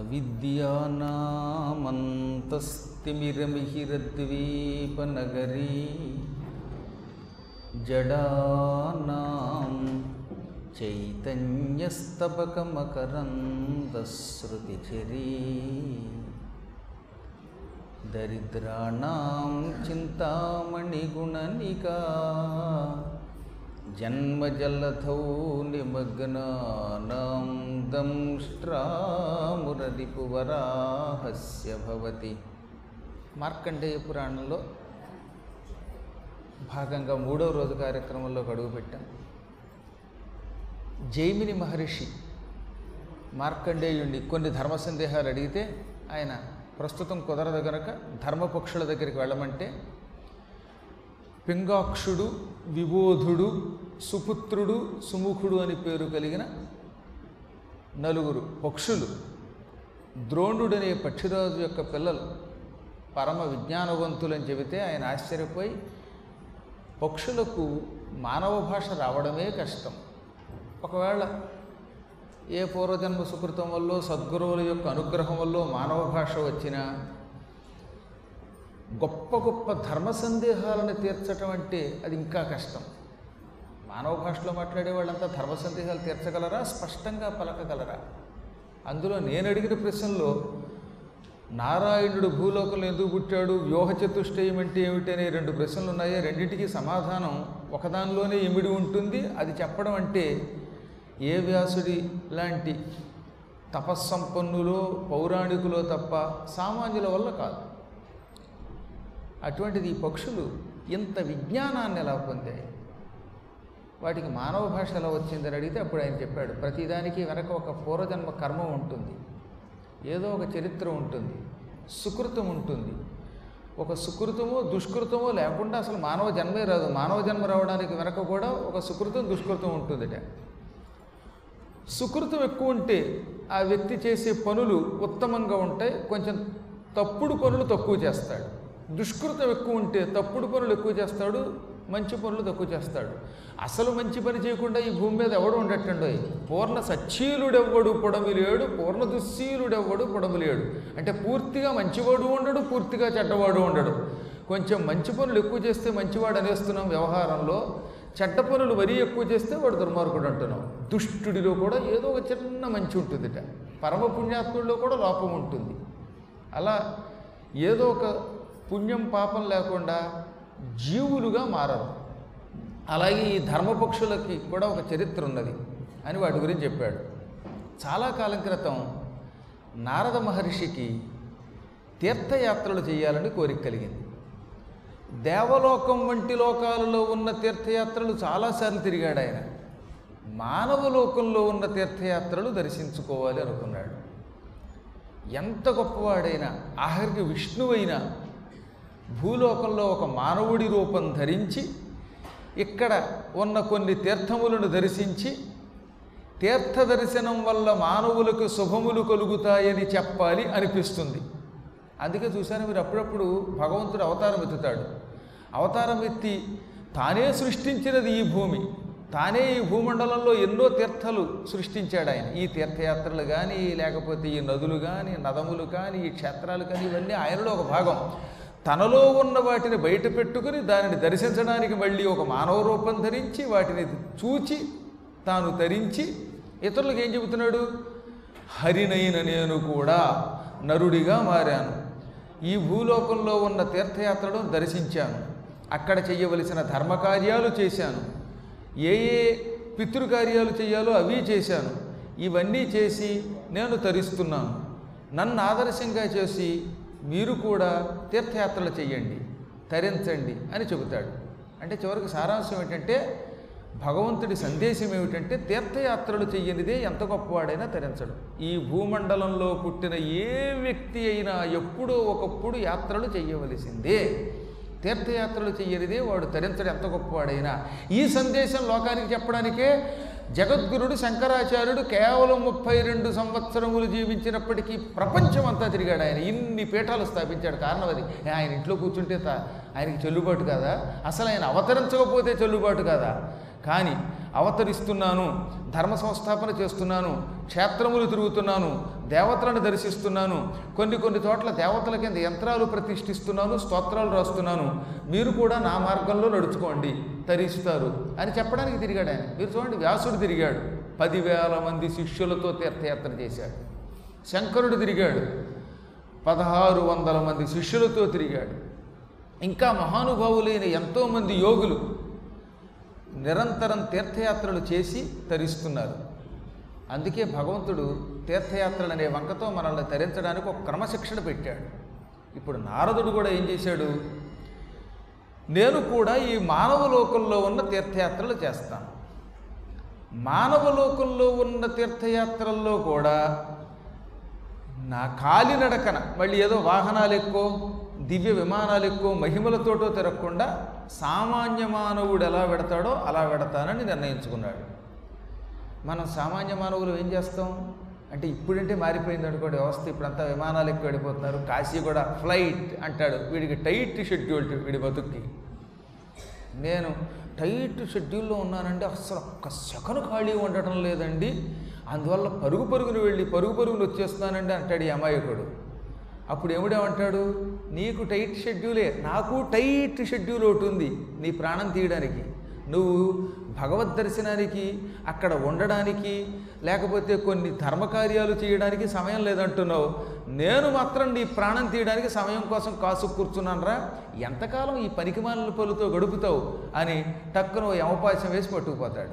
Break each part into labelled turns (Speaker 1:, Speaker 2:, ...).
Speaker 1: अविद्यानामन्तस्तिमिरमिहिरद्वीपनगरी जडानां चैतन्यस्तपकमकरन्तश्रुतिचिरी दरिद्राणां चिन्तामणिगुणनिका जन्मजलधौ निमग्नानां నిమగ్నానాం దంష్ట్రామురరిపువరాహస్య భవతి. మార్కండేయ పురాణంలో భాగంగా మూడవ రోజు కార్యక్రమంలో అడుగుపెట్టాం జైమిని మహర్షి మార్కండేయుణ్ణి కొన్ని ధర్మ సందేహాలు అడిగితే ఆయన ప్రస్తుతం కుదరదు గనక ధర్మపక్షుల దగ్గరికి వెళ్ళమంటే పింగాక్షుడు విబోధుడు సుపుత్రుడు సుముఖుడు అని పేరు కలిగిన నలుగురు పక్షులు ద్రోణుడనే పక్షిరాజు యొక్క పిల్లలు పరమ విజ్ఞానవంతులని చెబితే ఆయన ఆశ్చర్యపోయి పక్షులకు మానవ భాష రావడమే కష్టం. ఒకవేళ ఏ పూర్వజన్మ సుకృతం వల్ల సద్గురువుల యొక్క అనుగ్రహం వల్ల మానవ భాష వచ్చినా గొప్ప గొప్ప ధర్మ సందేహాలను తీర్చటం అంటే అది ఇంకా కష్టం. మానవ భాషలో మాట్లాడే వాళ్ళంతా ధర్మ సందేహాలు తీర్చగలరా? స్పష్టంగా పలకగలరా? అందులో నేను అడిగిన ప్రశ్నలో నారాయణుడు భూలోకంలో ఎందుకు పుట్టాడు? వ్యూహ చతుష్టయం అంటే ఏమిటి అనే రెండు ప్రశ్నలు ఉన్నాయి. రెండింటికి సమాధానం ఒకదానిలోనే ఇమిడి ఉంటుంది. అది చెప్పడం అంటే ఏ వ్యాసుడి లాంటి తపస్సంపన్నులో పౌరాణికులో తప్ప సామాన్యుల వల్ల కాదు. అటువంటిది ఈ పక్షులు ఇంత విజ్ఞానాన్ని ఎలా పొందాయి? వాటికి మానవ భాషలో వచ్చిందని అడిగితే అప్పుడు ఆయన చెప్పాడు ప్రతిదానికి వెనక ఒక పూర్వజన్మ కర్మ ఉంటుంది ఏదో ఒక చరిత్ర ఉంటుంది సుకృతం ఉంటుంది. ఒక సుకృతము దుష్కృతమో లేకుండా అసలు మానవ జన్మే రాదు. మానవ జన్మ రావడానికి వెనక కూడా ఒక సుకృతం దుష్కృతం ఉంటుందిట. సుకృతం ఎక్కువ ఉంటే ఆ వ్యక్తి చేసే పనులు ఉత్తమంగా ఉంటాయి కొంచెం తప్పుడు పనులు తక్కువ చేస్తాడు. దుష్కృతం ఎక్కువ ఉంటే తప్పుడు పనులు ఎక్కువ చేస్తాడు మంచి పనులు తక్కువ చేస్తాడు. అసలు మంచి పని చేయకుండా ఈ భూమి మీద ఎవడు ఉండటండో పూర్ణ సచ్చీలుడెవ్వడు పొడమిలేడు పూర్ణ దుశ్శీలుడెవ్వడు పొడమిలేడు అంటే పూర్తిగా మంచివాడు ఉండడు పూర్తిగా చెడ్డవాడు ఉండడు. కొంచెం మంచి పనులు ఎక్కువ చేస్తే మంచివాడు అనేస్తున్నాం వ్యవహారంలో. చెడ్డ పనులు మరీ ఎక్కువ చేస్తే వాడు దుర్మార్గుడు అంటున్నాం. దుష్టుడిలో కూడా ఏదో ఒక చిన్న మంచి ఉంటుందిట. పరమ పుణ్యాత్ముడిలో కూడా లోపం ఉంటుంది. అలా ఏదో ఒక పుణ్యం పాపం లేకుండా జీవులుగా మారరు. అలాగే ఈ ధర్మపక్షులకి కూడా ఒక చరిత్ర ఉన్నది అని వాటి గురించి చెప్పాడు. చాలా కాలం క్రితం నారద మహర్షికి తీర్థయాత్రలు చేయాలని కోరిక కలిగింది. దేవలోకం వంటి లోకాలలో ఉన్న తీర్థయాత్రలు చాలాసార్లు తిరిగాడు ఆయన. మానవ లోకంలో ఉన్న తీర్థయాత్రలు దర్శించుకోవాలి అనుకున్నాడు. ఎంత గొప్పవాడైనా ఆఖరికి విష్ణువైనా భూలోకంలో ఒక మానవుడి రూపం ధరించి ఇక్కడ ఉన్న కొన్ని తీర్థములను దర్శించి తీర్థ దర్శనం వల్ల మానవులకు శుభములు కలుగుతాయని చెప్పాలి అనిపిస్తుంది. అందుకే చూశాను మీరు అప్పుడప్పుడు భగవంతుడు అవతారం ఎత్తుతాడు. అవతారం ఎత్తి తానే సృష్టించినది ఈ భూమి. తానే ఈ భూమండలంలో ఎన్నో తీర్థాలు సృష్టించాడు ఆయన. ఈ తీర్థయాత్రలు కానీ లేకపోతే ఈ నదులు కానీ నదములు కానీ ఈ క్షేత్రాలు కానీ ఇవన్నీ ఆయనలో ఒక భాగం. తనలో ఉన్న వాటిని బయట పెట్టుకుని దానిని దర్శించడానికి మళ్ళీ ఒక మానవ రూపం ధరించి వాటిని చూచి తాను ధరించి ఇతరులకు ఏం చెబుతున్నాడు? హరినైన నేను కూడా నరుడిగా మారాను. ఈ భూలోకంలో ఉన్న తీర్థయాత్రను దర్శించాను. అక్కడ చేయవలసిన ధర్మకార్యాలు చేశాను. ఏ ఏ పితృకార్యాలు చేయాలో అవి చేశాను. ఇవన్నీ చేసి నేను తరిస్తున్నాను. నన్ను ఆదర్శంగా చేసి మీరు కూడా తీర్థయాత్రలు చేయండి తరించండి అని చెబుతాడు. అంటే చివరికి సారాంశం ఏంటంటే భగవంతుడి సందేశం ఏమిటంటే తీర్థయాత్రలు చెయ్యనిదే ఎంత గొప్పవాడైనా తరించడు. ఈ భూమండలంలో పుట్టిన ఏ వ్యక్తి అయినా ఎప్పుడో ఒకప్పుడు యాత్రలు చేయవలసిందే తీర్థయాత్రలు చెయ్యనిదే వాడు తరించడం ఎంత గొప్పవాడైనా. ఈ సందేశం లోకానికి చెప్పడానికే జగద్గురుడు శంకరాచార్యుడు కేవలం ముప్పై రెండు సంవత్సరములు జీవించినప్పటికీ ప్రపంచం అంతా తిరిగాడు ఆయన. ఇన్ని పీఠాలు స్థాపించాడు. కారణం అది. ఆయన ఇంట్లో కూర్చుంటే తా ఆయనకి చెల్లుబాటు కాదా? అసలు ఆయన అవతరించకపోతే చెల్లుబాటు కాదా? కానీ అవతరిస్తున్నాను ధర్మ సంస్థాపన చేస్తున్నాను క్షేత్రములు తిరుగుతున్నాను దేవతలను దర్శిస్తున్నాను. కొన్ని కొన్ని చోట్ల దేవతల కింద యంత్రాలు ప్రతిష్ఠిస్తున్నాను స్తోత్రాలు రాస్తున్నాను. మీరు కూడా నా మార్గంలో నడుచుకోండి తరిస్తారు అని చెప్పడానికి తిరిగాడు ఆయన. మీరు చూడండి వ్యాసుడు తిరిగాడు. పదివేల మంది శిష్యులతో తీర్థయాత్ర చేశాడు. శంకరుడు తిరిగాడు. పదహారు వందల మంది శిష్యులతో తిరిగాడు. ఇంకా మహానుభావులైన ఎంతోమంది యోగులు నిరంతరం తీర్థయాత్రలు చేసి తరిస్తున్నారు. అందుకే భగవంతుడు తీర్థయాత్రలు అనే వంకతో మనల్ని తరించడానికి ఒక క్రమశిక్షణ పెట్టాడు. ఇప్పుడు నారదుడు కూడా ఏం చేశాడు? నేను కూడా ఈ మానవ లోకంలో ఉన్న తీర్థయాత్రలు చేస్తాను. మానవ లోకంలో ఉన్న తీర్థయాత్రల్లో కూడా నా కాలినడకన మళ్ళీ ఏదో వాహనాలు ఎక్కువ దివ్య విమానాలు ఎక్కువ మహిమలతోటో తిరగకుండా సామాన్య మానవుడు ఎలా పెడతాడో అలా పెడతానని నిర్ణయించుకున్నాడు. మనం సామాన్య మానవులు ఏం చేస్తాం? అంటే ఇప్పుడంటే మారిపోయింది అనుకోండి వ్యవస్థ ఇప్పుడంతా విమానాలు ఎక్కువ వెళ్ళిపోతున్నారు కాశీ కూడా ఫ్లైట్ అంటాడు. వీడికి టైట్ షెడ్యూల్ వీడి బతుక్కి. నేను టైట్ షెడ్యూల్లో ఉన్నానండి అసలు ఒక్క సెకండ్ ఖాళీ ఉండటం లేదండి. అందువల్ల పరుగు పరుగును వెళ్ళి పరుగు పరుగులు వచ్చేస్తున్నానండి అంటాడు ఈ అమాయకుడు. అప్పుడు ఏమిడేమంటాడు నీకు టైట్ షెడ్యూలే నాకు టైట్ షెడ్యూల్ ఒకటి ఉంది నీ ప్రాణం తీయడానికి. నువ్వు భగవద్ దర్శనానికి అక్కడ ఉండడానికి లేకపోతే కొన్ని ధర్మకార్యాలు చేయడానికి సమయం లేదంటున్నావు. నేను మాత్రం నీ ప్రాణం తీయడానికి సమయం కోసం కాసు కూర్చున్నానరా. ఎంతకాలం ఈ పనికిమాలిన పలుతో గడుపుతావు అని టక్కున ఓ యమపాశం వేసి పట్టుకుపోతాడు.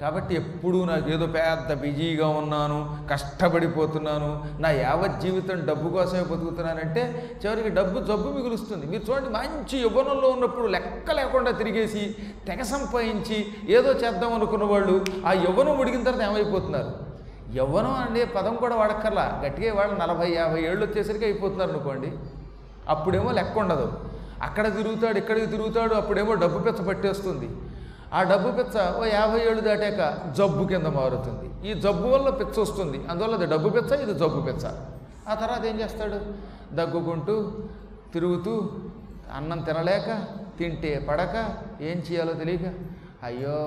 Speaker 1: కాబట్టి ఎప్పుడూ నాకు ఏదో పెద్ద బిజీగా ఉన్నాను కష్టపడిపోతున్నాను నా యావత్ జీవితం డబ్బు కోసమే బతుకుతున్నానంటే చివరికి డబ్బు జబ్బు మిగులుస్తుంది. మీరు చూడండి మంచి యువనంలో ఉన్నప్పుడు లెక్క లేకుండా తిరిగేసి తెగ సంపాదించి ఏదో చేద్దాం అనుకున్న వాళ్ళు ఆ యవ్వనం ఉడికిన తర్వాత ఏమైపోతున్నారు? యవ్వనం అనే పదం కూడా వాడక్కర్లా. గట్టిగా వాళ్ళు నలభై యాభై ఏళ్ళు వచ్చేసరికి అయిపోతున్నారు అనుకోండి. అప్పుడేమో లెక్క ఉండదు. అక్కడ తిరుగుతాడు ఇక్కడికి తిరుగుతాడు అప్పుడేమో డబ్బు పెచ్చ పట్టేస్తుంది. ఆ డబ్బు పిచ్చ ఓ యాభై ఏళ్ళు దాటాక జబ్బు కింద మారుతుంది. ఈ జబ్బు వల్ల పిచ్చ వస్తుంది. అందువల్ల అది డబ్బు పిచ్చ ఇది జబ్బు పిచ్చ. ఆ తర్వాత ఏం చేస్తాడు? దగ్గుకుంటూ తిరుగుతూ అన్నం తినలేక తింటే పడక ఏం చేయాలో తెలియక అయ్యో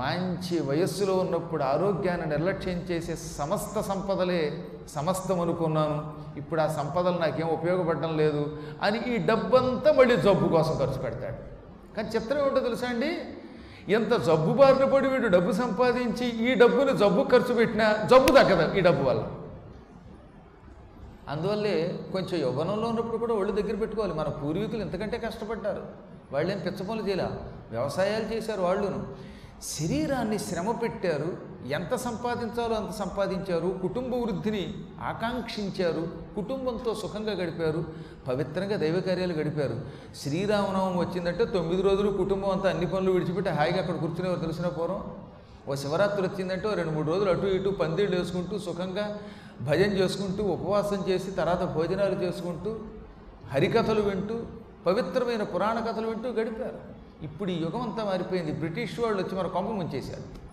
Speaker 1: మంచి వయస్సులో ఉన్నప్పుడు ఆరోగ్యాన్ని నిర్లక్ష్యం చేసే సమస్త సంపదలే సమస్తం అనుకున్నాను. ఇప్పుడు ఆ సంపదలు నాకేం ఉపయోగపడడం లేదు అని ఈ డబ్బంతా మళ్ళీ జబ్బు కోసం ఖర్చు పెడతాడు. కానీ చిత్రం ఏమిటో తెలుసా అండి? ఎంత జబ్బు బారిన పడి వీడు డబ్బు సంపాదించి ఈ డబ్బును జబ్బు ఖర్చు పెట్టినా జబ్బు తగ్గదు ఈ డబ్బు వల్ల. అందువల్లే కొంచెం యవ్వనంలో ఉన్నప్పుడు కూడా ఒళ్ళు దగ్గర పెట్టుకోవాలి. మన పూర్వీకులు ఇంతకంటే కష్టపడ్డారు. వాళ్ళేం పిచ్చ పనులు చేయలే? వ్యవసాయాలు చేశారు వాళ్ళును. శరీరాన్ని శ్రమ పెట్టారు. ఎంత సంపాదించాలో అంత సంపాదించారు. కుటుంబ వృద్ధిని ఆకాంక్షించారు. కుటుంబంతో సుఖంగా గడిపారు. పవిత్రంగా దైవ కార్యాలు గడిపారు. శ్రీరామనవమి వచ్చిందంటే తొమ్మిది రోజులు కుటుంబం అంతా అన్ని పనులు విడిచిపెట్టి హాయిగా అక్కడ కూర్చునేవారు తెలిసిన పూర్వం. ఓ శివరాత్రి వచ్చిందంటే ఓ రెండు మూడు రోజులు అటు ఇటు పందిళ్ళు వేసుకుంటూ సుఖంగా భజన చేసుకుంటూ ఉపవాసం చేసి తర్వాత భోజనాలు చేసుకుంటూ హరికథలు వింటూ పవిత్రమైన పురాణ కథలు వింటూ గడిపారు. ఇప్పుడు ఈ యుగం అంతా మారిపోయింది. బ్రిటిష్ వాళ్ళు వచ్చి మన కంపు ముంచేశారు.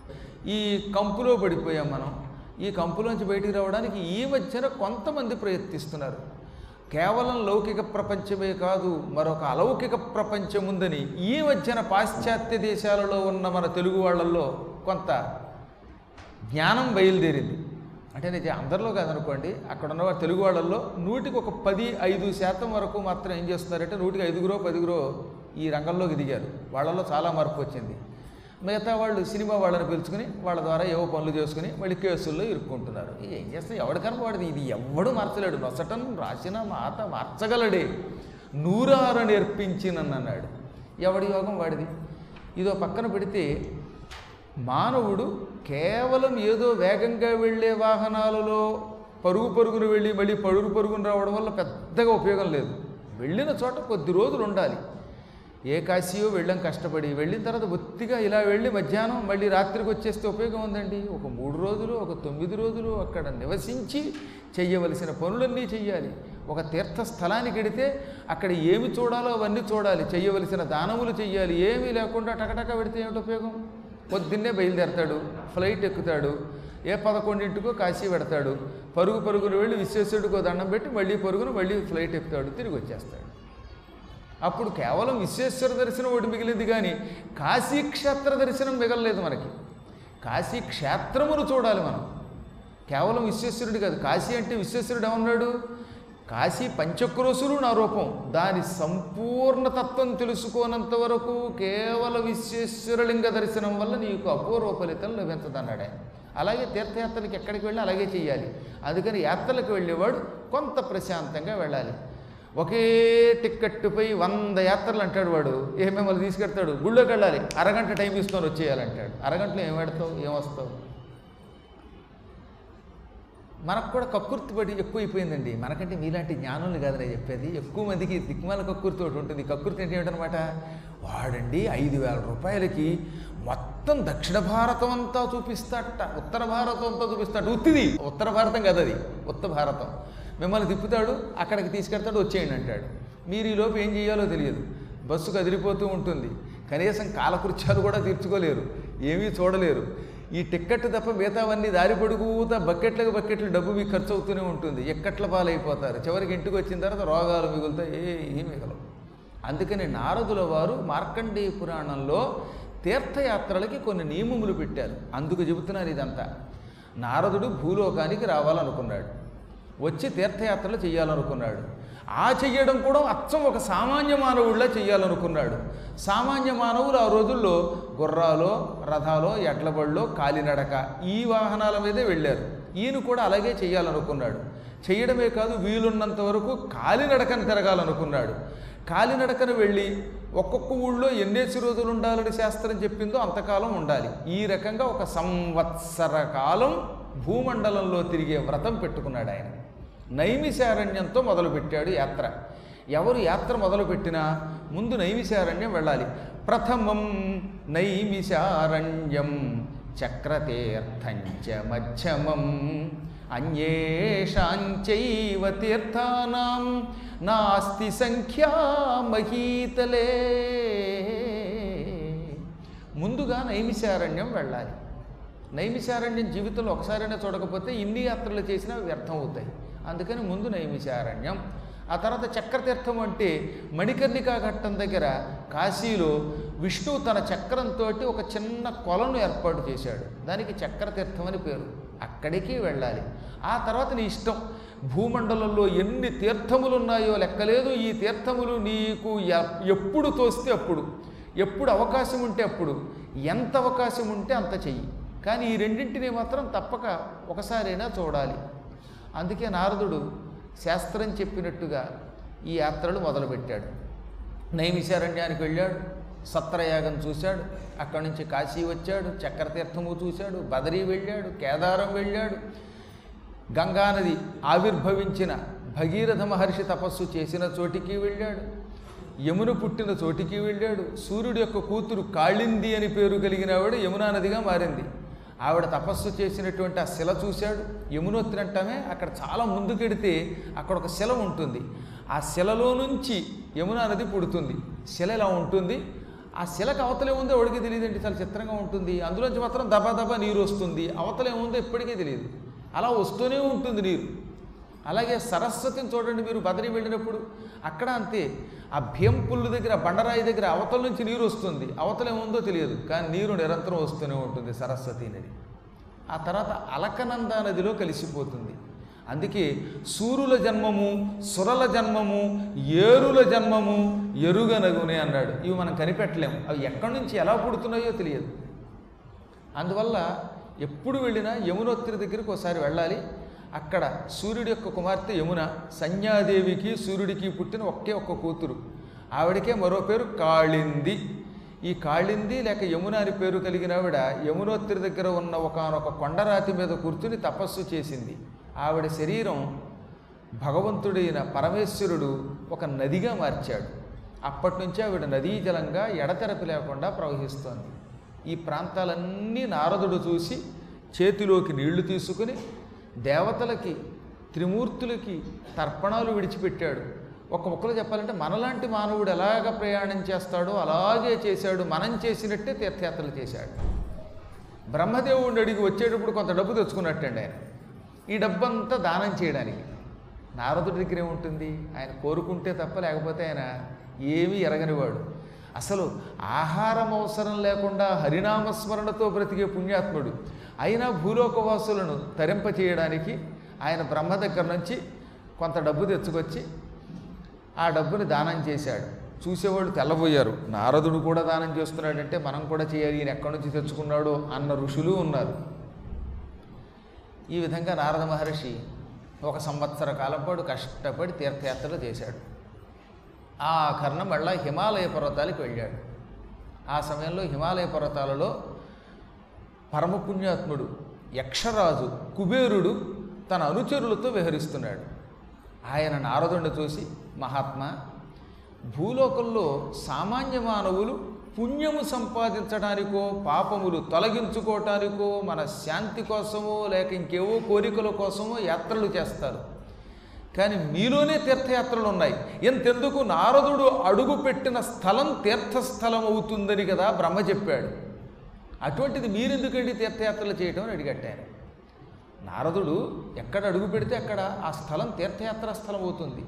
Speaker 1: ఈ కంపులో పడిపోయాం మనం. ఈ కంపులోంచి బయటికి రావడానికి ఈ మధ్యన కొంతమంది ప్రయత్నిస్తున్నారు. కేవలం లౌకిక ప్రపంచమే కాదు మరొక అలౌకిక ప్రపంచం ఉందని ఈ మధ్యన పాశ్చాత్య దేశాలలో ఉన్న మన తెలుగు వాళ్ళల్లో కొంత జ్ఞానం బయలుదేరింది. అంటే నేను అందరిలో కాదనుకోండి అక్కడ ఉన్న తెలుగు వాళ్ళల్లో నూటికి ఒక పది ఐదు శాతం వరకు మాత్రం ఏం చేస్తున్నారంటే నూటికి ఐదుగురో పదిగురో ఈ రంగంలోకి దిగారు. వాళ్ళలో చాలా మార్పు వచ్చింది. మిగతా వాళ్ళు సినిమా వాళ్ళని పిలుచుకుని వాళ్ళ ద్వారా ఏవో పనులు చేసుకుని మళ్ళీ కేసుల్లో ఇరుక్కుంటున్నారు. ఏం చేస్తే ఎవడికన్నా వాడిది ఇది ఎవడు మార్చలేడు? నొసటం రాసిన మాత మార్చగలడే. నూరార నేర్పించినన్నాడు ఎవడి యోగం వాడిది? ఇదో పక్కన పెడితే మానవుడు కేవలం ఏదో వేగంగా వెళ్ళే వాహనాలలో పరుగు పరుగును వెళ్ళి మళ్ళీ పరుగు పరుగును రావడం వల్ల పెద్దగా ఉపయోగం లేదు. వెళ్ళిన చోట కొద్ది రోజులు ఉండాలి. ఏ కాశీయో వెళ్ళాం కష్టపడి వెళ్ళిన తర్వాత బొత్తిగా ఇలా వెళ్ళి మధ్యాహ్నం మళ్ళీ రాత్రికి వచ్చేస్తే ఉపయోగం ఉందండి. ఒక మూడు రోజులు ఒక తొమ్మిది రోజులు అక్కడ నివసించి చేయవలసిన పనులన్నీ చేయాలి ఒక తీర్థ స్థలానికి వెడితే అక్కడ ఏమి చూడాలో అవన్నీ చూడాలి. చేయవలసిన దానములు చేయాలి ఏమీ లేకుండా టకటక పెడితే ఏమిటి ఉపయోగం? పొద్దున్నే బయలుదేరతాడు ఫ్లైట్ ఎక్కుతాడు ఏ పదకొండింటికో కాశీ పెడతాడు పరుగు పరుగును వెళ్ళి విశ్వేశ్వరుడికో దండం పెట్టి మళ్ళీ పరుగును మళ్ళీ ఫ్లైట్ ఎక్కుతాడు తిరిగి వచ్చేస్తాడు. అప్పుడు కేవలం విశ్వేశ్వర దర్శనం ఒకటి మిగిలింది కానీ కాశీ క్షేత్ర దర్శనం మిగలలేదు మనకి. కాశీక్షేత్రమును చూడాలి మనం. కేవలం విశ్వేశ్వరుడు కాదు. కాశీ అంటే విశ్వేశ్వరుడు ఏమన్నాడు? కాశీ పంచక్రోశులు నా రూపం. దాని సంపూర్ణ తత్వం తెలుసుకోనంత వరకు కేవల విశ్వేశ్వరలింగ దర్శనం వల్ల నీకు అపూర్వ ఫలితం లభించదన్నాడు ఆయన. అలాగే తీర్థయాత్రలకు ఎక్కడికి వెళ్ళి అలాగే చేయాలి అందుకని యాత్రలకు వెళ్ళేవాడు కొంత ప్రశాంతంగా వెళ్ళాలి. ఒకే టిక్కెట్టుపై వంద యాత్రలు అంటాడు వాడు. ఏ మిమ్మల్ని తీసుకెడతాడు? గుళ్ళోకి వెళ్ళాలి. అరగంట టైం తీసుకొని వచ్చేయాలంటాడు. అరగంటలో ఏం పెడతావు? ఏం వస్తావు? మనకు కూడా కక్కుర్తి పడి ఎక్కువైపోయిందండి. మనకంటే మీలాంటి జ్ఞానులు కాదని చెప్పేది. ఎక్కువ మందికి దిక్మాల కక్కుర్తి ఒకటి ఉంటుంది. కక్కుర్తి అంటే ఏమిటనమాట వాడండి ఐదు వేల రూపాయలకి మొత్తం దక్షిణ భారతం అంతా చూపిస్తాట ఉత్తర భారతం అంతా చూపిస్తాట ఉత్తిది. ఉత్తర భారతం కదా అది. ఉత్తర భారతం. మిమ్మల్ని తిప్పుతాడు అక్కడికి తీసుకెడతాడు వచ్చేయండి అంటాడు. మీరు ఈ లోపు ఏం చేయాలో తెలియదు. బస్సు కదిలిపోతూ ఉంటుంది. కనీసం కాలకృత్యాలు కూడా తీర్చుకోలేరు. ఏమీ చూడలేరు. ఈ టిక్కెట్ తప్ప మిగతావన్నీ దారి పొడుగుతా బకెట్లకు బకెట్లు డబ్బు మీకు ఖర్చు అవుతూనే ఉంటుంది. ఎక్కట్ల పాలైపోతారు. చివరికి ఇంటికి వచ్చిన తర్వాత రోగాలు మిగులుతాయి ఏ మిగలవు. అందుకని నారదుల వారు మార్కండేయ పురాణంలో తీర్థయాత్రలకి కొన్ని నియమములు పెట్టారు. అందుకు చెబుతున్నారు ఇదంతా. నారదుడు భూలోకానికి రావాలనుకున్నాడు. వచ్చి తీర్థయాత్రలు చేయాలనుకున్నాడు ఆ చెయ్యడం కూడా అచ్చం ఒక సామాన్య మానవుడిలా చేయాలనుకున్నాడు సామాన్య మానవులు ఆ రోజుల్లో గుర్రాలో రథాలో ఎడ్లబళ్ళలో కాలినడక ఈ వాహనాల మీదే వెళ్ళారు. ఈయన కూడా అలాగే చేయాలనుకున్నాడు చేయడమే కాదు వీలున్నంత వరకు కాలినడకను తిరగాలనుకున్నాడు. కాలినడకను వెళ్ళి ఒక్కొక్క ఊళ్ళో ఎన్నేసి రోజులు ఉండాలని శాస్త్రం చెప్పిందో అంతకాలం ఉండాలి. ఈ రకంగా ఒక సంవత్సర కాలం భూమండలంలో తిరిగే వ్రతం పెట్టుకున్నాడు ఆయన నైమిశారణ్యంతో మొదలుపెట్టాడు యాత్ర. ఎవరు యాత్ర మొదలుపెట్టినా ముందు నైమిశారణ్యం వెళ్ళాలి. ప్రథమం నైమిశారణ్యం చక్రతీర్థంచ మధ్యమం. అన్యేషాంచైవ తీర్థానాం నాస్తి సంఖ్యా మహీతలే. ముందుగా నైమిశారణ్యం వెళ్ళాలి. నైమిశారణ్యం జీవితంలో ఒకసారైనా చూడకపోతే ఇన్ని యాత్రలు చేసినా వ్యర్థం అవుతాయి అందుకని ముందు నైమిశారణ్యం ఆ తర్వాత చక్రతీర్థం అంటే మణికర్ణికా ఘట్టం దగ్గర కాశీలో విష్ణువు తన చక్రంతో ఒక చిన్న కొలను ఏర్పాటు చేశాడు. దానికి చక్రతీర్థం అని పేరు. అక్కడికి వెళ్ళాలి. ఆ తర్వాత నీ ఇష్టం. భూమండలంలో ఎన్ని తీర్థములు ఉన్నాయో లెక్కలేదు. ఈ తీర్థములు నీకు ఎప్పుడు తోస్తే అప్పుడు. ఎప్పుడు అవకాశం ఉంటే అప్పుడు. ఎంత అవకాశం ఉంటే అంత చెయ్యి. కానీ ఈ రెండింటిని మాత్రం తప్పక ఒకసారైనా చూడాలి. అందుకే నారదుడు శాస్త్రం చెప్పినట్టుగా ఈ యాత్రలు మొదలుపెట్టాడు. నైమిశారణ్యానికి వెళ్ళాడు సత్రయాగం చూశాడు అక్కడి నుంచి కాశీ వచ్చాడు చక్రతీర్థము చూశాడు బదరీ వెళ్ళాడు కేదారం వెళ్ళాడు. గంగానది ఆవిర్భవించిన భగీరథ మహర్షి తపస్సు చేసిన చోటికి వెళ్ళాడు. యమున పుట్టిన చోటికి వెళ్ళాడు. సూర్యుడు యొక్క కూతురు కాళింది అని పేరు కలిగిన ఆవిడ యమునా నదిగా మారింది. ఆవిడ తపస్సు చేసినటువంటి ఆ శిల చూశాడు. యమునోత్రి అంటామే అక్కడ చాలా ముందుకెడితే అక్కడ ఒక శిల ఉంటుంది. ఆ శిలలో నుంచి యమునా నది పుడుతుంది. శిల ఇలా ఉంటుంది. ఆ శిలకు అవతలే ఉందో ఎవడికి తెలియదండి. చాలా చిత్రంగా ఉంటుంది. అందులోంచి మాత్రం దబా దబా నీరు వస్తుంది. అవతలే ఉందో ఎప్పటికీ తెలియదు. అలా వస్తూనే ఉంటుంది నీరు. అలాగే సరస్వతిని చూడండి మీరు బదరి వెళ్ళినప్పుడు. అక్కడ అంతే. ఆ భీం పుల్లు దగ్గర బండరాయి దగ్గర అవతల నుంచి నీరు వస్తుంది. అవతల ఏముందో తెలియదు. కానీ నీరు నిరంతరం వస్తూనే ఉంటుంది సరస్వతి నది. ఆ తర్వాత అలకనంద నదిలో కలిసిపోతుంది. అందుకే సూరుల జన్మము సురల జన్మము ఏరుల జన్మము ఎరుగనగునే అన్నాడు. ఇవి మనం కనిపెట్టలేము. అవి ఎక్కడి నుంచి ఎలా పుడుతున్నాయో తెలియదు. అందువల్ల ఎప్పుడు వెళ్ళినా యమునోత్రి దగ్గరికి ఒకసారి వెళ్ళాలి. అక్కడ సూర్యుడి యొక్క కుమార్తె యమున సంధ్యాదేవికి సూర్యుడికి పుట్టిన ఒకే ఒక్క కూతురు. ఆవిడకే మరో పేరు కాళింది. ఈ కాళింది లేక యమున అని పేరు కలిగిన ఆవిడ యమునోత్రి దగ్గర ఉన్న ఒకనొక కొండరాతి మీద కూర్చుని తపస్సు చేసింది. ఆవిడ శరీరం భగవంతుడైన పరమేశ్వరుడు ఒక నదిగా మార్చాడు. అప్పటి నుంచి ఆవిడ నదీ జలంగా ఎడతెరపి లేకుండా ప్రవహిస్తోంది. ఈ ప్రాంతాలన్నీ నారదుడు చూసి చేతిలోకి నీళ్ళు తీసుకుని దేవతలకి త్రిమూర్తులకి తర్పణాలు విడిచిపెట్టాడు. ఒక ముక్కలో చెప్పాలంటే మనలాంటి మానవుడు ఎలాగ ప్రయాణం చేస్తాడో అలాగే చేశాడు. మనం చేసినట్టే తీర్థయాత్రలు చేశాడు. బ్రహ్మదేవుడిని అడిగి వచ్చేటప్పుడు కొంత డబ్బు తెచ్చుకున్నట్టండి ఆయన. ఈ డబ్బంతా దానం చేయడానికి. నారదుడి దగ్గర ఏముంటుంది? ఆయన కోరుకుంటే తప్ప లేకపోతే ఆయన ఏమీ ఎరగనివాడు. అసలు ఆహారం అవసరం లేకుండా హరినామస్మరణతో బ్రతికే పుణ్యాత్ముడు. అయినా భూలోకవాసులను తరింపచేయడానికి ఆయన బ్రహ్మ దగ్గర నుంచి కొంత డబ్బు తెచ్చుకొచ్చి ఆ డబ్బుని దానం చేశాడు. చూసేవాళ్ళు తెల్లబోయారు. నారదుడు కూడా దానం చేస్తున్నాడంటే మనం కూడా చేయాలి. ఈయన ఎక్కడి నుంచి తెచ్చుకున్నాడో అన్న ఋషులు ఉన్నారు. ఈ విధంగా నారద మహర్షి ఒక సంవత్సర కాలం పాటు కష్టపడి తీర్థయాత్రలు చేశాడు. ఆ కర్ణ మళ్ళా హిమాలయ పర్వతాలకు వెళ్ళాడు. ఆ సమయంలో హిమాలయ పర్వతాలలో పరమపుణ్యాత్ముడు యక్షరాజు కుబేరుడు తన అనుచరులతో విహరిస్తున్నాడు. ఆయన నారదుని చూసి మహాత్మా భూలోకంలో సామాన్య మానవులు పుణ్యము సంపాదించడానికో పాపములు తొలగించుకోవటానికో మన శాంతి కోసమో లేక ఇంకేవో కోరికల కోసమో యాత్రలు చేస్తారు. కానీ మీలోనే తీర్థయాత్రలు ఉన్నాయి ఎంతెందుకు నారదుడు అడుగు పెట్టిన స్థలం తీర్థస్థలం అవుతుందని కదా బ్రహ్మ చెప్పాడు. అటువంటిది మీరెందుకండి తీర్థయాత్రలు చేయటం అని అడిగట్టారు. నారదుడు ఎక్కడ అడుగు పెడితే అక్కడ ఆ స్థలం తీర్థయాత్ర స్థలం అవుతుంది.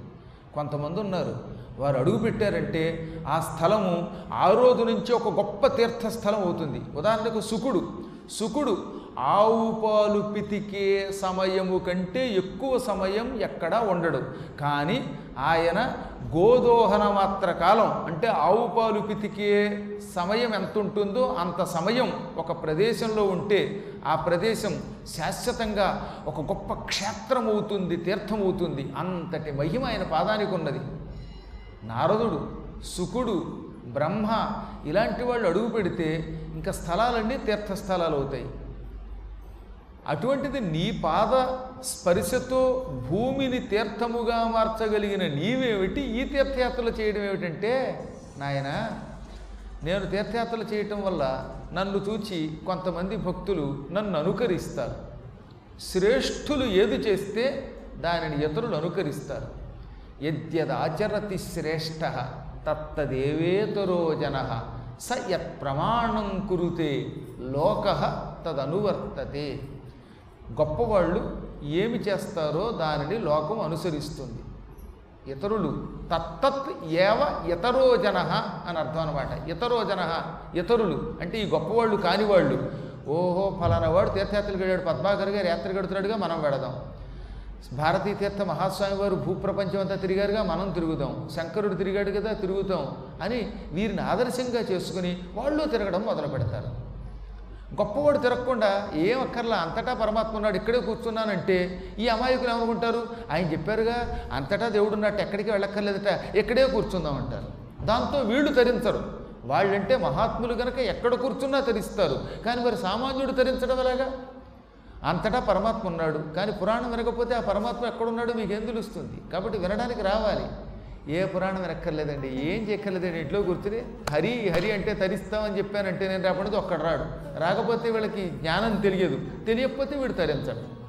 Speaker 1: కొంతమంది ఉన్నారు వారు అడుగు పెట్టారంటే ఆ స్థలము ఆ రోజు నుంచి ఒక గొప్ప తీర్థస్థలం అవుతుంది. ఉదాహరణకు సుకుడు సుకుడు ఆవు పాలు పితికే సమయము కంటే ఎక్కువ సమయం ఎక్కడా ఉండడు. కానీ ఆయన గోదోహన మాత్ర కాలం అంటే ఆవు పాలు పితికే సమయం ఎంత ఉంటుందో అంత సమయం ఒక ప్రదేశంలో ఉంటే ఆ ప్రదేశం శాశ్వతంగా ఒక గొప్ప క్షేత్రం అవుతుంది తీర్థం అవుతుంది అంతటి మహిమ ఆయన పాదానికి ఉన్నది నారదుడు సుకుడు బ్రహ్మ ఇలాంటి వాళ్ళు అడుగు పెడితే ఇంకా స్థలాలన్నీ తీర్థస్థలాలు అవుతాయి అటువంటిది నీ పాద స్పర్శతో భూమిని తీర్థముగా మార్చగలిగిన నీవేమిటి? ఈ తీర్థయాత్రలు చేయడం ఏమిటంటే నాయన నేను తీర్థయాత్రలు చేయటం వల్ల నన్ను చూచి కొంతమంది భక్తులు నన్ను అనుకరిస్తారు. శ్రేష్ఠులు ఏది చేస్తే దానిని ఇతరులు అనుకరిస్తారు. యద్యదాచరతి శ్రేష్ఠ తత్తదేవేతరో జన స యత్ ప్రమాణం కురుతే లోక తదనువర్తతే. గొప్పవాళ్ళు ఏమి చేస్తారో దానిని లోకం అనుసరిస్తుంది. ఇతరులు తత్తత్ ఏవ ఇతరోజన అని అర్థం అనమాట ఇతరోజన ఇతరులు అంటే ఈ గొప్పవాళ్ళు కానివాళ్ళు. ఓహో ఫలానా వాడు తీర్థయాత్రలు వెళ్ళాడు పద్మాకర్ గారు యాత్ర గడుతున్నాడుగా మనం వెడదాం. భారతీ తీర్థ మహాస్వామి వారు భూప్రపంచం అంతా తిరిగారుగా మనం తిరుగుదాం. శంకరుడు తిరిగాడు కదా తిరుగుతాం అని వీరిని ఆదర్శంగా చేసుకుని వాళ్ళు తిరగడం మొదలు పెడతారు గొప్పవాడు తిరగకుండా ఏం అక్కర్లా? అంతటా పరమాత్మ ఉన్నాడు ఇక్కడే కూర్చున్నానంటే ఈ అమాయకులు ఏమనుకుంటారు? ఆయన చెప్పారుగా అంతటా దేవుడు ఉన్నట్టు ఎక్కడికి వెళ్ళక్కర్లేదట ఇక్కడే కూర్చుందాం అంటారు. దాంతో వీళ్ళు తరించరు. వాళ్ళంటే మహాత్ములు కనుక ఎక్కడ కూర్చున్నా తరిస్తారు. కానీ మరి సామాన్యుడు తరించడం ఎలాగా? అంతటా పరమాత్మ ఉన్నాడు కానీ పురాణం వినకపోతే ఆ పరమాత్మ ఎక్కడున్నాడో మీకేం తెలుస్తుంది? కాబట్టి వినడానికి రావాలి. ఏ పురాణం వెనక్కర్లేదండి ఏం చేయక్కర్లేదండి ఇంట్లో కూర్చుని హరి హరి అంటే తరిస్తామని చెప్పానంటే నేను రాకపోతే ఒక్కడు రాడు. రాకపోతే వీళ్ళకి జ్ఞానం తెలియదు. తెలియకపోతే వీడు తరించడు.